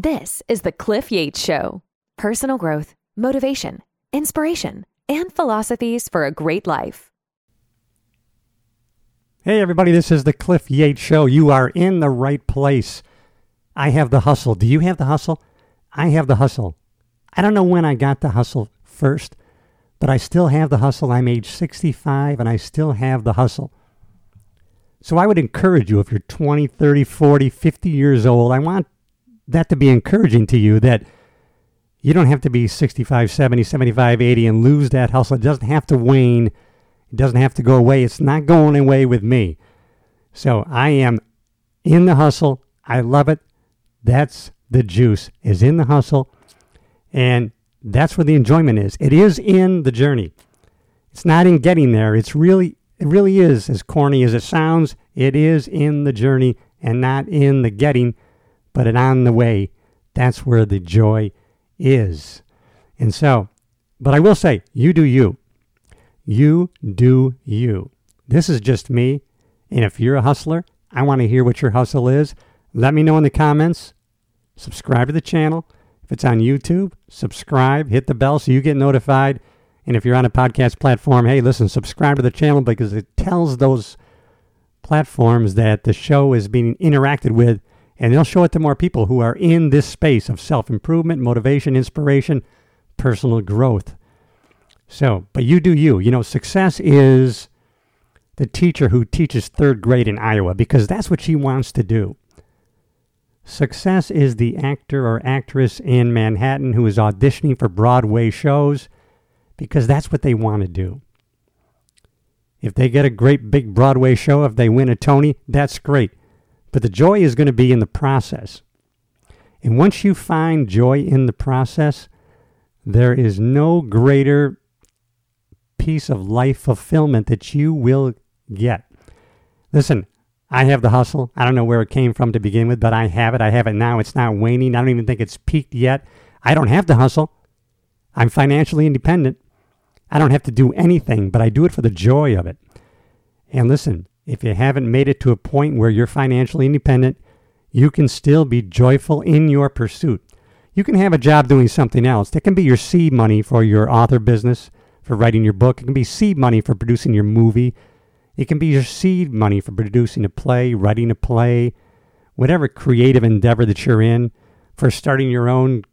This is the Cliff Yates Show personal growth, motivation, inspiration, and philosophies for a great life. Hey, everybody, this is the Cliff Yates Show. You are in the right place. I have the hustle. Do you have the hustle? I have the hustle. I don't know when I got the hustle first, but I still have the hustle. I'm age 65 and I still have the hustle. So I would encourage you if you're 20, 30, 40, 50 years old, I want that to be encouraging to you that you don't have to be 65, 70, 75, 80 and lose that hustle. It doesn't have to wane. It doesn't have to go away. It's not going away with me. So I am in the hustle. I love it. That's the juice is in the hustle. And that's where the enjoyment is. It is in the journey. It's not in getting there. It's really it really is as corny as it sounds. It is in the journey and not in the getting, but on the way. That's where the joy is. And so, but I will say, you do you. You do you. This is just me. And if you're a hustler, I want to hear what your hustle is. Let me know in the comments. Subscribe to the channel. If it's on YouTube, subscribe, hit the bell so you get notified. And if you're on a podcast platform, hey, listen, subscribe to the channel because it tells those platforms that the show is being interacted with, and they'll show it to more people who are in this space of self improvement, motivation, inspiration, personal growth. So, but you do you. You know, success is the teacher who teaches third grade in Iowa because that's what she wants to do. Success is the actor or actress in Manhattan who is auditioning for Broadway shows because that's what they want to do. If they get a great big Broadway show, if they win a Tony, that's great. But the joy is going to be in the process. And once you find joy in the process, there is no greater piece of life fulfillment that you will get. Listen, I have the hustle. I don't know where it came from to begin with, but I have it. I have it now. It's not waning. I don't even think it's peaked yet. I don't have the hustle. I'm financially independent. I don't have to do anything, but I do it for the joy of it. And listen, if you haven't made it to a point where you're financially independent, you can still be joyful in your pursuit. You can have a job doing something else. That can be your seed money for your author business, for writing your book. It can be seed money for producing your movie. It can be your seed money for producing a play, writing a play, whatever creative endeavor that you're in, for starting your own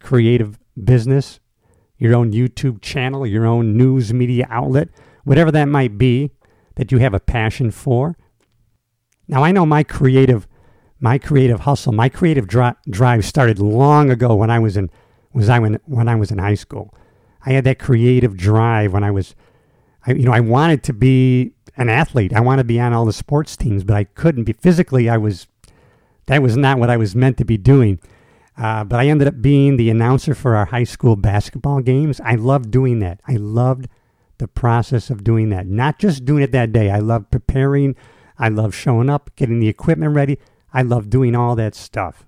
creative business, your own YouTube channel, your own news media outlet, whatever that might be that you have a passion for. Now I know my creative my creative hustle, my creative dri- drive started long ago when I was in was I when, when I was in high school. I had that creative drive when I was I, you know, I wanted to be an athlete. I wanted to be on all the sports teams, but I couldn't be physically. I was that was not what I was meant to be doing. Uh, but I ended up being the announcer for our high school basketball games. I loved doing that. I loved the process of doing that. Not just doing it that day. I love preparing. I love showing up, getting the equipment ready. I love doing all that stuff.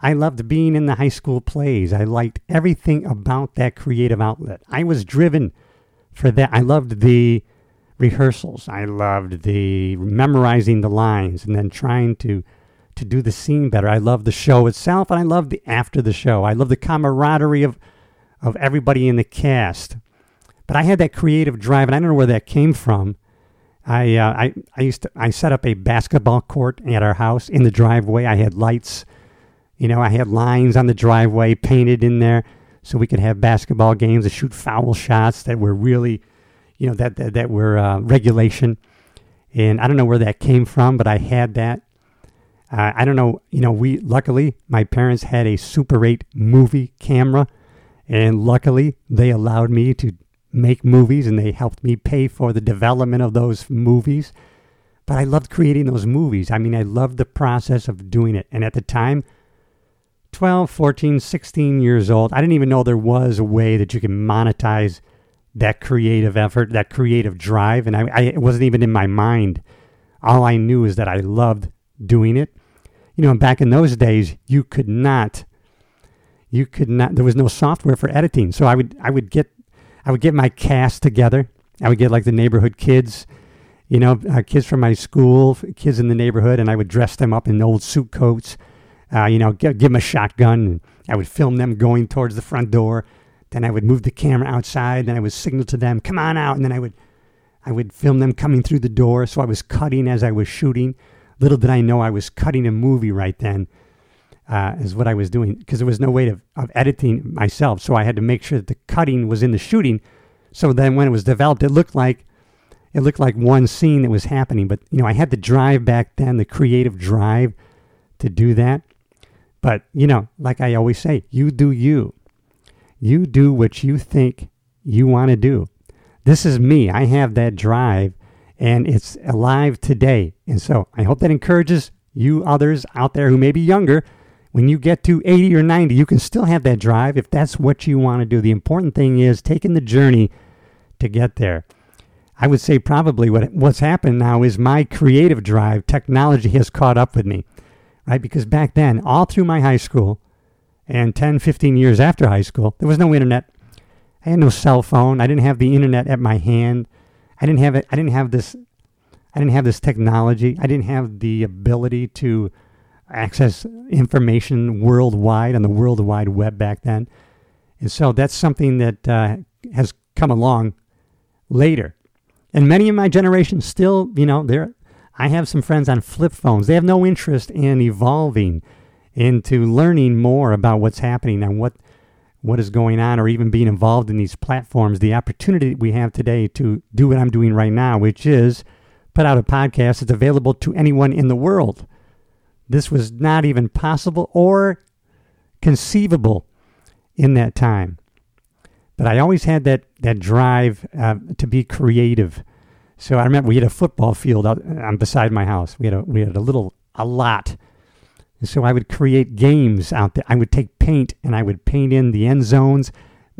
I loved being in the high school plays. I liked everything about that creative outlet. I was driven for that. I loved the rehearsals. I loved the memorizing the lines and then trying to to do the scene better. I love the show itself and I love the after the show. I love the camaraderie of of everybody in the cast. But I had that creative drive and I don't know where that came from. I uh, I I used to I set up a basketball court at our house in the driveway. I had lights, you know, I had lines on the driveway painted in there so we could have basketball games and shoot foul shots that were really you know that that, that were uh, regulation, and I don't know where that came from, but I had that. Uh, I don't know. You know, we luckily my parents had a Super 8 movie camera, and luckily they allowed me to make movies, and they helped me pay for the development of those movies. But I loved creating those movies. I mean, I loved the process of doing it. And at the time, 12, 14, 16 years old, I didn't even know there was a way that you can monetize that creative effort, that creative drive. And I, I, it wasn't even in my mind. All I knew is that I loved doing it. You know, back in those days, you could not, you could not, there was no software for editing. So I would, I would get, I would get my cast together. I would get like the neighborhood kids, you know, uh, kids from my school, kids in the neighborhood, and I would dress them up in old suit coats. uh, you know, give, give them a shotgun. And I would film them going towards the front door. Then I would move the camera outside. Then I would signal to them, "Come on out!" And then I would, I would film them coming through the door. So I was cutting as I was shooting. Little did I know I was cutting a movie right then. Uh, is what I was doing because there was no way of, of editing myself. So I had to make sure that the cutting was in the shooting. So then when it was developed, it looked like it looked like one scene that was happening. But you know, I had the drive back then, the creative drive to do that. But you know, like I always say, you do you. You do what you think you want to do. This is me. I have that drive and it's alive today. And so I hope that encourages you others out there who may be younger. When you get to 80 or 90, you can still have that drive if that's what you want to do. The important thing is taking the journey to get there. I would say probably what what's happened now is my creative drive, technology has caught up with me, right? Because back then, all through my high school and 10, 15 years after high school, there was no internet. I had no cell phone. I didn't have the internet at my hand. I didn't have it. I didn't have this. I didn't have this technology. I didn't have the ability to access information worldwide on the World Wide Web back then. And so that's something that uh, has come along later. And many of my generation still, you know, there I have some friends on flip phones. They have no interest in evolving into learning more about what's happening and what what is going on or even being involved in these platforms. The opportunity we have today to do what I'm doing right now, which is put out a podcast that's available to anyone in the world. This was not even possible or conceivable in that time. But I always had that that drive uh, to be creative. So I remember we had a football field out um, beside my house. We had a we had a little a lot. And so I would create games out there. I would take paint and I would paint in the end zones.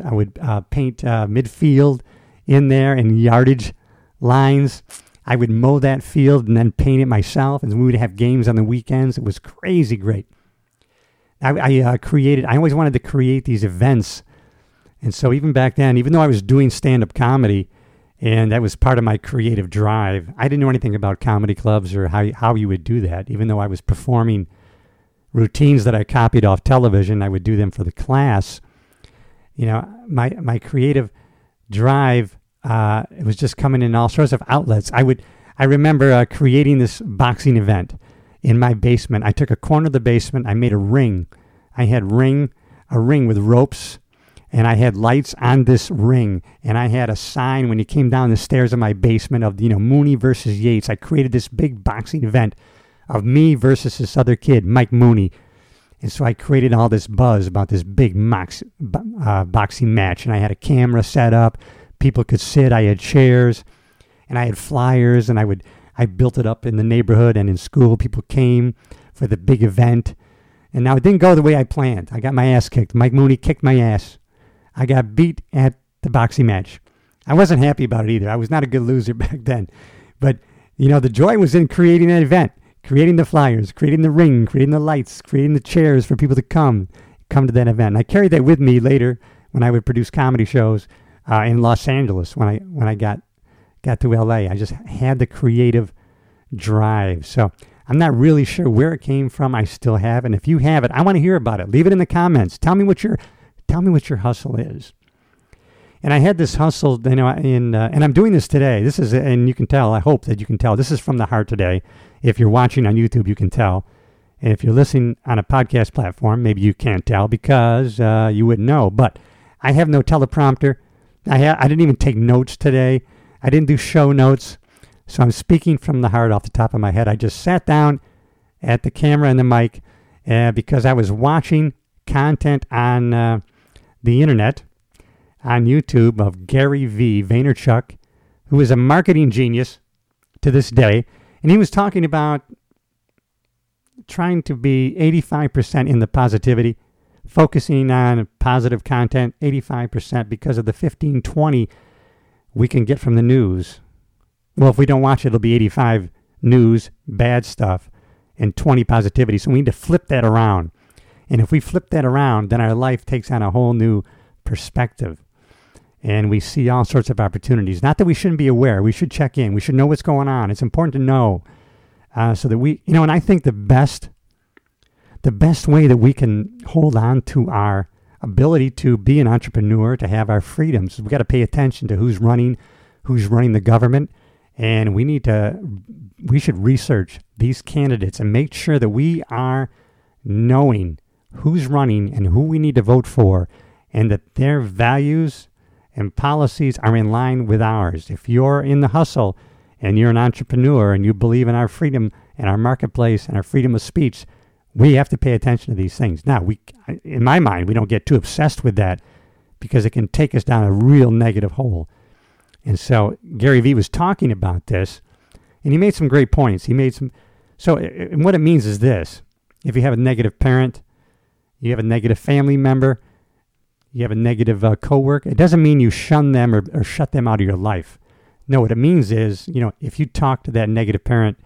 I would uh, paint uh, midfield in there and yardage lines. I would mow that field and then paint it myself. And we would have games on the weekends. It was crazy great. I, I uh, created. I always wanted to create these events and so even back then, even though I was doing stand up comedy and that was part of my creative drive, I didn't know anything about comedy clubs or how, how you would do that. Even though I was performing routines that I copied off television, I would do them for the class. You know, my, my creative drive, uh, it was just coming in all sorts of outlets. I would, I remember uh, creating this boxing event in my basement. I took a corner of the basement, I made a ring. I had ring, a ring with ropes and I had lights on this ring, and I had a sign when you came down the stairs of my basement of you know Mooney versus Yates. I created this big boxing event of me versus this other kid, Mike Mooney, and so I created all this buzz about this big mox, uh, boxing match, and I had a camera set up, people could sit, I had chairs, and I had flyers, and I would I built it up in the neighborhood and in school. People came for the big event. And now it didn't go the way I planned. I got my ass kicked. Mike Mooney kicked my ass. I got beat at the boxing match. I wasn't happy about it either. I was not a good loser back then. But, you know, the joy was in creating an event, creating the flyers, creating the ring, creating the lights, creating the chairs for people to come, come to that event. And I carried that with me later when I would produce comedy shows uh, in Los Angeles when I, when I got, got to LA. I just had the creative drive. So I'm not really sure where it came from. I still have. And if you have it, I want to hear about it. Leave it in the comments. Tell me what your Tell me what your hustle is. And I had this hustle, you know, in, uh, and I'm doing this today. This is, and you can tell, I hope that you can tell, this is from the heart today. If you're watching on YouTube, you can tell. And if you're listening on a podcast platform, maybe you can't tell because uh, you wouldn't know. But I have no teleprompter. I, ha- I didn't even take notes today. I didn't do show notes. So I'm speaking from the heart off the top of my head. I just sat down at the camera and the mic uh, because I was watching content on uh, the internet on YouTube of Gary V. Vaynerchuk, who is a marketing genius to this day. And he was talking about trying to be 85% in the positivity, focusing on positive content, 85% because of the 15, 20 we can get from the news. Well, if we don't watch it, it'll be 85 news, bad stuff, and 20 positivity. So we need to flip that around. And if we flip that around, then our life takes on a whole new perspective. And we see all sorts of opportunities. Not that we shouldn't be aware, we should check in, we should know what's going on. It's important to know uh, so that we, you know, and I think the best. The best way that we can hold on to our ability to be an entrepreneur, to have our freedoms, we've got to pay attention to who's running, who's running the government, and we need to, we should research these candidates and make sure that we are knowing who's running and who we need to vote for, and that their values and policies are in line with ours. If you're in the hustle and you're an entrepreneur and you believe in our freedom and our marketplace and our freedom of speech, we have to pay attention to these things. Now, we, in my mind, we don't get too obsessed with that because it can take us down a real negative hole. And so Gary Vee was talking about this, and he made some great points. He made some. So, and what it means is this: if you have a negative parent, you have a negative family member, you have a negative uh, coworker, it doesn't mean you shun them or, or shut them out of your life. No, what it means is, you know, if you talk to that negative parent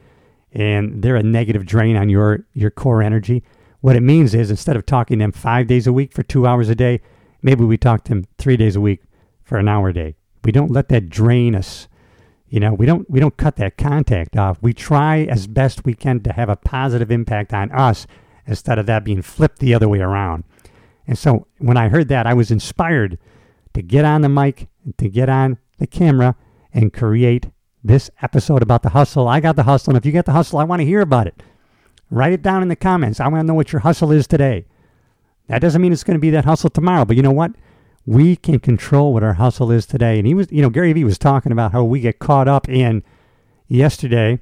and they're a negative drain on your your core energy, what it means is instead of talking to them five days a week for two hours a day, maybe we talk to them three days a week for an hour a day. We don't let that drain us. You know, we don't we don't cut that contact off. We try as best we can to have a positive impact on us instead of that being flipped the other way around. And so when I heard that, I was inspired to get on the mic, to get on the camera, and create this episode about the hustle. I got the hustle, and if you get the hustle, I want to hear about it. Write it down in the comments. I want to know what your hustle is today. That doesn't mean it's going to be that hustle tomorrow, but you know what? We can control what our hustle is today. And he was, you know, Gary Vee was talking about how we get caught up in yesterday,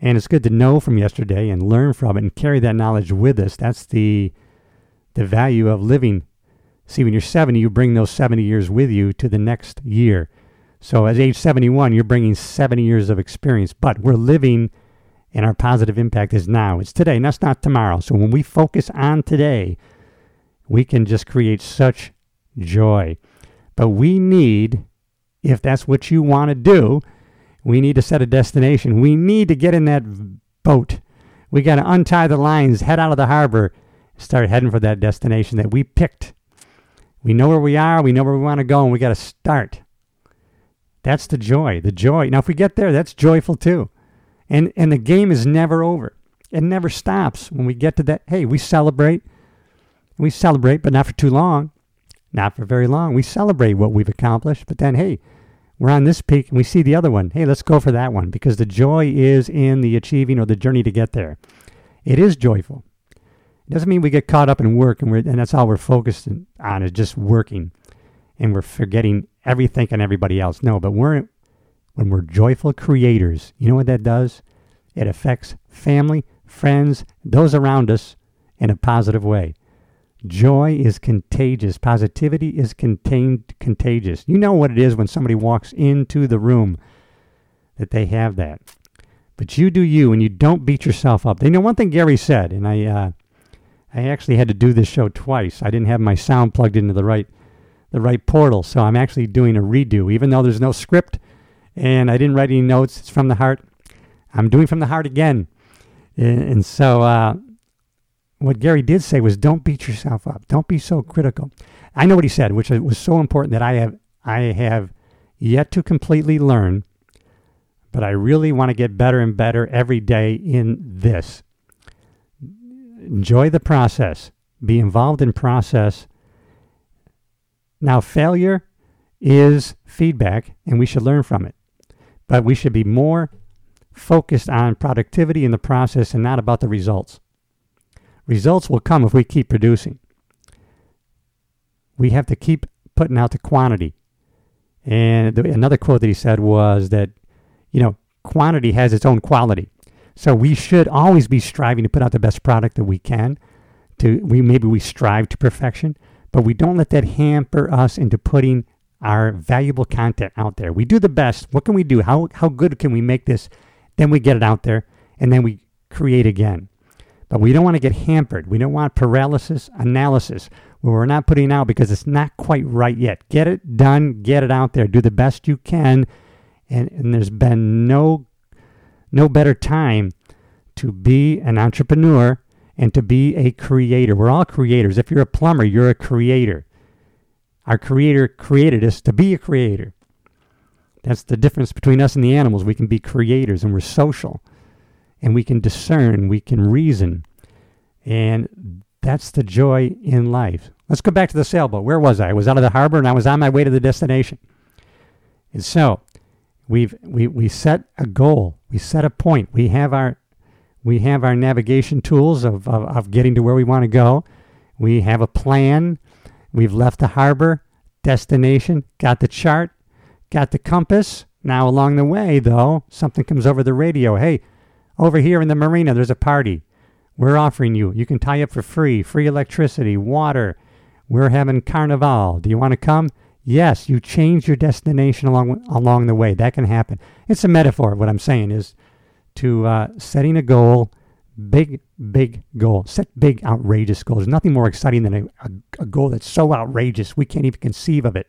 and it's good to know from yesterday and learn from it and carry that knowledge with us. That's the the value of living. See, when you're 70, you bring those 70 years with you to the next year. So at age 71, you're bringing 70 years of experience, but we're living and our positive impact is now. It's today, and that's not tomorrow. So when we focus on today, we can just create such joy. But we need, if that's what you want to do, we need to set a destination. We need to get in that boat. We got to untie the lines, head out of the harbor, start heading for that destination that we picked. We know where we are, we know where we want to go, and we got to start. That's the joy. The joy. Now, if we get there, that's joyful too. And and the game is never over. It never stops. When we get to that, hey, we celebrate. We celebrate, but not for too long. Not for very long. We celebrate what we've accomplished, but then, hey, we're on this peak and we see the other one. Hey, let's go for that one because the joy is in the achieving or the journey to get there. It is joyful. It doesn't mean we get caught up in work and, and that's all we're focused on is just working and we're forgetting everything and everybody else. No, but we're when we're joyful creators, you know what that does? It affects family, friends, those around us in a positive way. Joy is contagious. Positivity is contained contagious. You know what it is when somebody walks into the room that they have that. But you do you and you don't beat yourself up. You know one thing Gary said, and I uh, I actually had to do this show twice. I didn't have my sound plugged into the right the right portal, so I'm actually doing a redo. Even though there's no script and I didn't write any notes, it's from the heart. I'm doing from the heart again. And, so uh, what Gary did say was don't beat yourself up. Don't be so critical. I know what he said, which was so important that I have I have yet to completely learn, but I really want to get better and better every day in this enjoy the process, be involved in process. Now, failure is feedback, and we should learn from it. But we should be more focused on productivity in the process and not about the results. Results will come if we keep producing. We have to keep putting out the quantity. And the, another quote that he said was that, you know, quantity has its own quality. So we should always be striving to put out the best product that we can. To we maybe we strive to perfection, but we don't let that hamper us into putting our valuable content out there. We do the best. What can we do? How how good can we make this? Then we get it out there and then we create again. But we don't want to get hampered. We don't want paralysis analysis where we're not putting out because it's not quite right yet. Get it done, get it out there, do the best you can. And, and there's been no no better time to be an entrepreneur and to be a creator. We're all creators. If you're a plumber, you're a creator. Our creator created us to be a creator. That's the difference between us and the animals. We can be creators and we're social and we can discern, we can reason. And that's the joy in life. Let's go back to the sailboat. Where was I? I was out of the harbor and I was on my way to the destination. And so we've we, we set a goal. We set a point. We have our we have our navigation tools of, of, of getting to where we want to go. We have a plan. We've left the harbor, destination, got the chart, got the compass. Now along the way though, something comes over the radio. Hey, over here in the marina there's a party. We're offering you. You can tie up for free, free electricity, water. We're having carnival. Do you want to come? Yes, you change your destination along along the way. That can happen. It's a metaphor. What I'm saying is to uh, setting a goal, big, big goal. Set big, outrageous goals. There's nothing more exciting than a, a, a goal that's so outrageous we can't even conceive of it.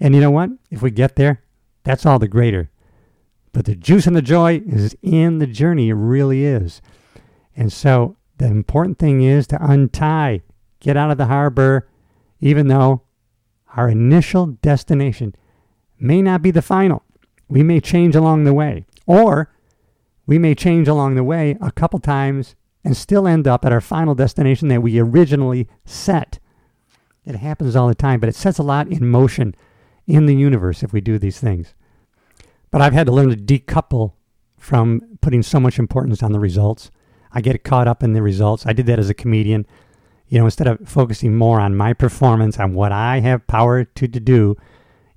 And you know what? If we get there, that's all the greater. But the juice and the joy is in the journey. It really is. And so the important thing is to untie, get out of the harbor, even though our initial destination may not be the final. We may change along the way, or we may change along the way a couple times and still end up at our final destination that we originally set. It happens all the time, but it sets a lot in motion in the universe if we do these things. But I've had to learn to decouple from putting so much importance on the results I get caught up in the results. I did that as a comedian. You know, instead of focusing more on my performance, on what I have power to, to do,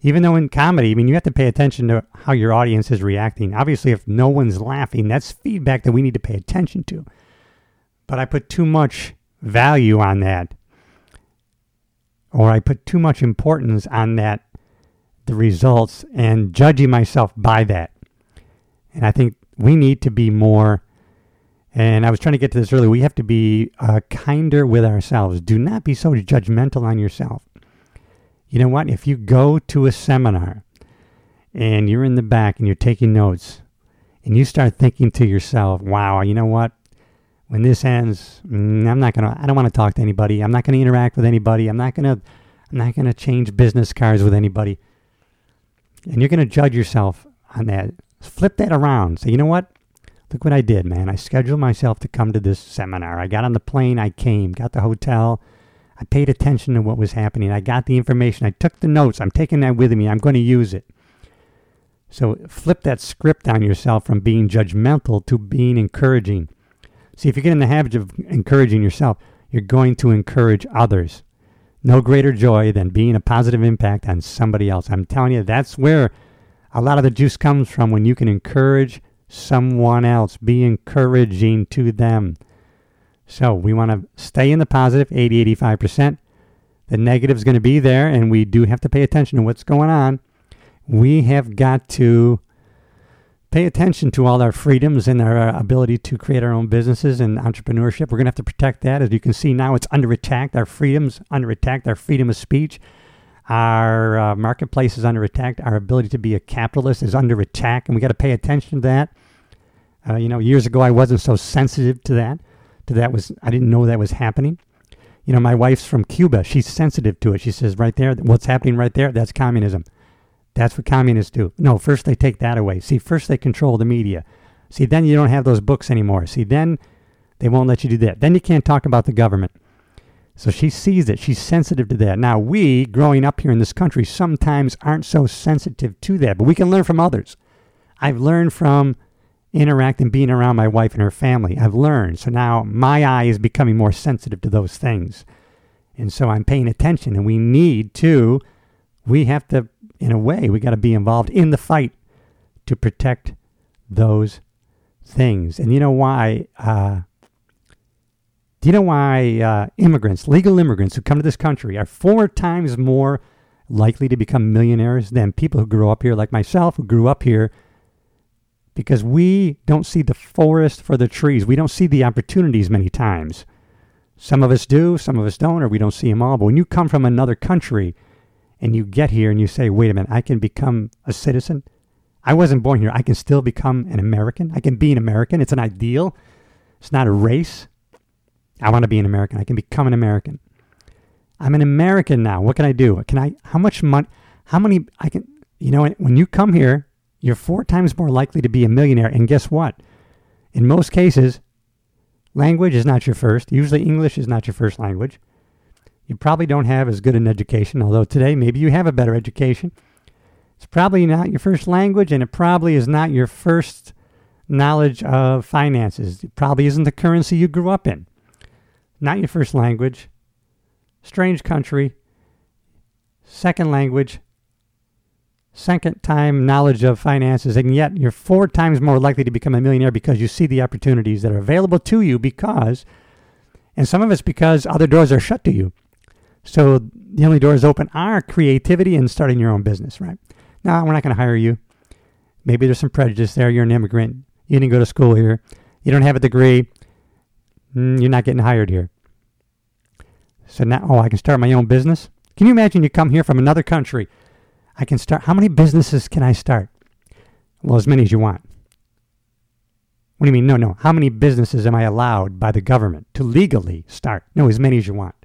even though in comedy, I mean, you have to pay attention to how your audience is reacting. Obviously, if no one's laughing, that's feedback that we need to pay attention to. But I put too much value on that, or I put too much importance on that, the results, and judging myself by that. And I think we need to be more and I was trying to get to this earlier. We have to be uh, kinder with ourselves. Do not be so judgmental on yourself. You know what? If you go to a seminar and you're in the back and you're taking notes and you start thinking to yourself, wow, you know what? When this ends, mm, I'm not going to, I don't want to talk to anybody. I'm not going to interact with anybody. I'm not going to, I'm not going to change business cards with anybody. And you're going to judge yourself on that. Flip that around. Say, you know what? Look what I did, man. I scheduled myself to come to this seminar. I got on the plane, I came, got the hotel. I paid attention to what was happening. I got the information. I took the notes. I'm taking that with me. I'm going to use it. So flip that script on yourself from being judgmental to being encouraging. See, if you get in the habit of encouraging yourself, you're going to encourage others. No greater joy than being a positive impact on somebody else. I'm telling you, that's where a lot of the juice comes from when you can encourage someone else. Be encouraging to them. So we want to stay in the positive, 80, 85%. The negative is going to be there, and we do have to pay attention to what's going on. We have got to pay attention to all our freedoms and our ability to create our own businesses and entrepreneurship. We're going to have to protect that. As you can see now, it's under attack. Our freedoms under attack. Our freedom of speech. Our uh, marketplace is under attack. Our ability to be a capitalist is under attack, and we got to pay attention to that. Uh, you know, years ago I wasn't so sensitive to that. To that was I didn't know that was happening. You know, my wife's from Cuba. She's sensitive to it. She says, right there, what's happening right there, that's communism. That's what communists do. No, first they take that away. See, first they control the media. See, then you don't have those books anymore. See, then they won't let you do that. Then you can't talk about the government. So she sees it. She's sensitive to that. Now, we, growing up here in this country, sometimes aren't so sensitive to that, but we can learn from others. I've learned from interacting, being around my wife and her family. I've learned. So now my eye is becoming more sensitive to those things. And so I'm paying attention, and we need to, we have to, in a way, we got to be involved in the fight to protect those things. And you know why? Uh, do you know why uh, immigrants, legal immigrants who come to this country, are four times more likely to become millionaires than people who grew up here, like myself, who grew up here because we don't see the forest for the trees. We don't see the opportunities many times. Some of us do, some of us don't, or we don't see them all. But when you come from another country and you get here and you say, wait a minute, I can become a citizen. I wasn't born here. I can still become an American. I can be an American. It's an ideal. It's not a race. I want to be an American. I can become an American. I'm an American now. What can I do? Can I, how much money, how many, I can, you know, when you come here, you're four times more likely to be a millionaire. And guess what? In most cases, language is not your first. Usually, English is not your first language. You probably don't have as good an education, although today maybe you have a better education. It's probably not your first language, and it probably is not your first knowledge of finances. It probably isn't the currency you grew up in. Not your first language. Strange country. Second language. Second time knowledge of finances, and yet you're four times more likely to become a millionaire because you see the opportunities that are available to you because, and some of it's because other doors are shut to you. So the only doors open are creativity and starting your own business, right? Now, we're not going to hire you. Maybe there's some prejudice there. You're an immigrant. You didn't go to school here. You don't have a degree. Mm, you're not getting hired here. So now, oh, I can start my own business? Can you imagine you come here from another country? I can start, how many businesses can I start? Well, as many as you want. What do you mean? No, no. How many businesses am I allowed by the government to legally start? No, as many as you want.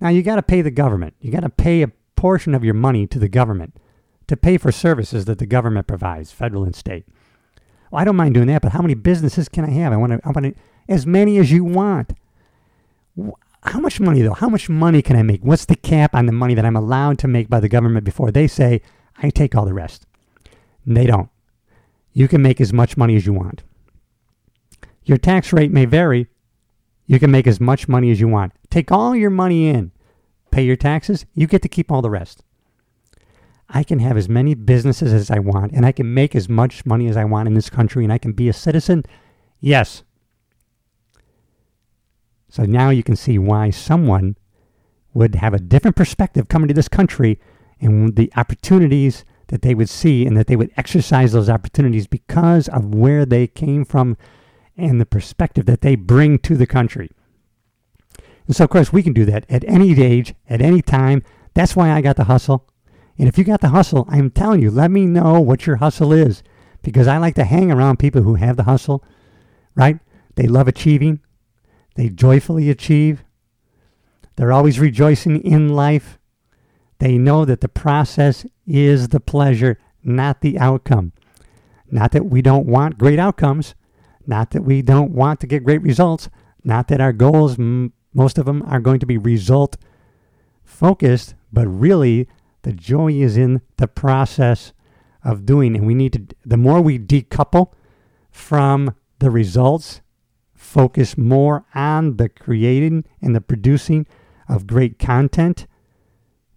Now, you got to pay the government. You got to pay a portion of your money to the government to pay for services that the government provides, federal and state. Well, I don't mind doing that, but how many businesses can I have? I want to, I want to, as many as you want. How much money though? How much money can I make? What's the cap on the money that I'm allowed to make by the government before they say I take all the rest? They don't. You can make as much money as you want. Your tax rate may vary. You can make as much money as you want. Take all your money in, pay your taxes, you get to keep all the rest. I can have as many businesses as I want and I can make as much money as I want in this country and I can be a citizen? Yes. So now you can see why someone would have a different perspective coming to this country and the opportunities that they would see and that they would exercise those opportunities because of where they came from and the perspective that they bring to the country. And so, of course, we can do that at any age, at any time. That's why I got the hustle. And if you got the hustle, I'm telling you, let me know what your hustle is because I like to hang around people who have the hustle, right? They love achieving, they joyfully achieve, they're always rejoicing in life. They know that the process is the pleasure, not the outcome. Not that we don't want great outcomes, not that we don't want to get great results, not that our goals, most of them, are going to be result focused, but really the joy is in the process of doing. And we need to, the more we decouple from the results, focus more on the creating and the producing of great content,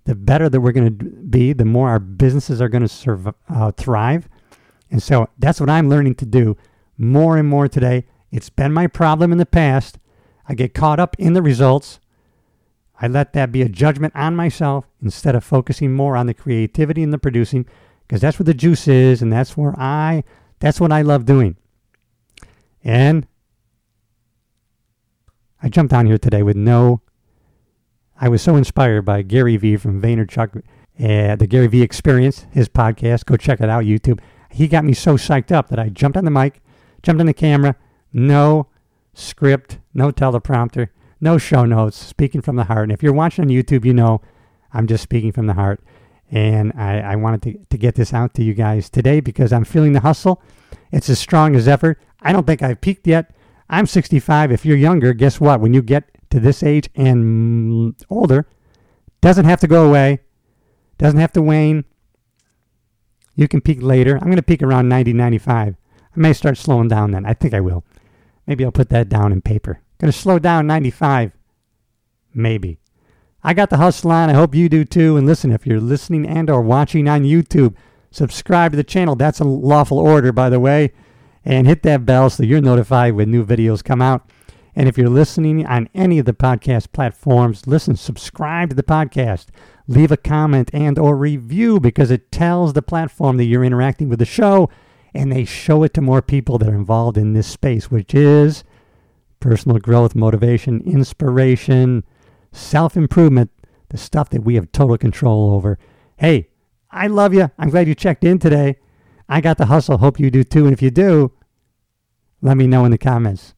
the better that we're going to be, the more our businesses are going to uh, thrive. And so that's what I'm learning to do more and more today. It's been my problem in the past. I get caught up in the results I let that be a judgment on myself instead of focusing more on the creativity and the producing because that's where the juice is and that's where I that's what I love doing. And I jumped on here today with no I was so inspired by Gary Vee from Vaynerchuk, uh, the Gary Vee Experience, his podcast. Go check it out, YouTube. He got me so psyched up that I jumped on the mic, jumped on the camera, no script, no teleprompter, no show notes, speaking from the heart. And if you're watching on YouTube, you know I'm just speaking from the heart. And I, I wanted to, to get this out to you guys today because I'm feeling the hustle. It's as strong as ever. I don't think I've peaked yet. I'm 65. If you're younger, guess what? When you get to this age and mm, older, doesn't have to go away, doesn't have to wane. You can peak later. I'm going to peak around 90, 95. I may start slowing down then. I think I will. Maybe I'll put that down in paper. Going to slow down 95. Maybe. I got the hustle on. I hope you do too. And listen, if you're listening and or watching on YouTube, subscribe to the channel. That's a lawful order, by the way. And hit that bell so you're notified when new videos come out. And if you're listening on any of the podcast platforms, listen, subscribe to the podcast. Leave a comment and or review because it tells the platform that you're interacting with the show and they show it to more people that are involved in this space, which is personal growth, motivation, inspiration, self improvement, the stuff that we have total control over. Hey, I love you. I'm glad you checked in today. I got the hustle. Hope you do too. And if you do, let me know in the comments.